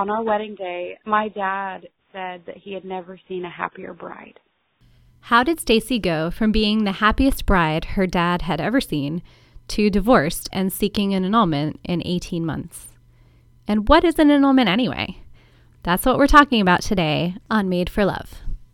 on our wedding day, my dad said that he had never seen a happier bride. How did Stacy go from being the happiest bride her dad had ever seen to divorced and seeking an annulment in 18 months? And what is an annulment anyway? That's what we're talking about today on Made for Love.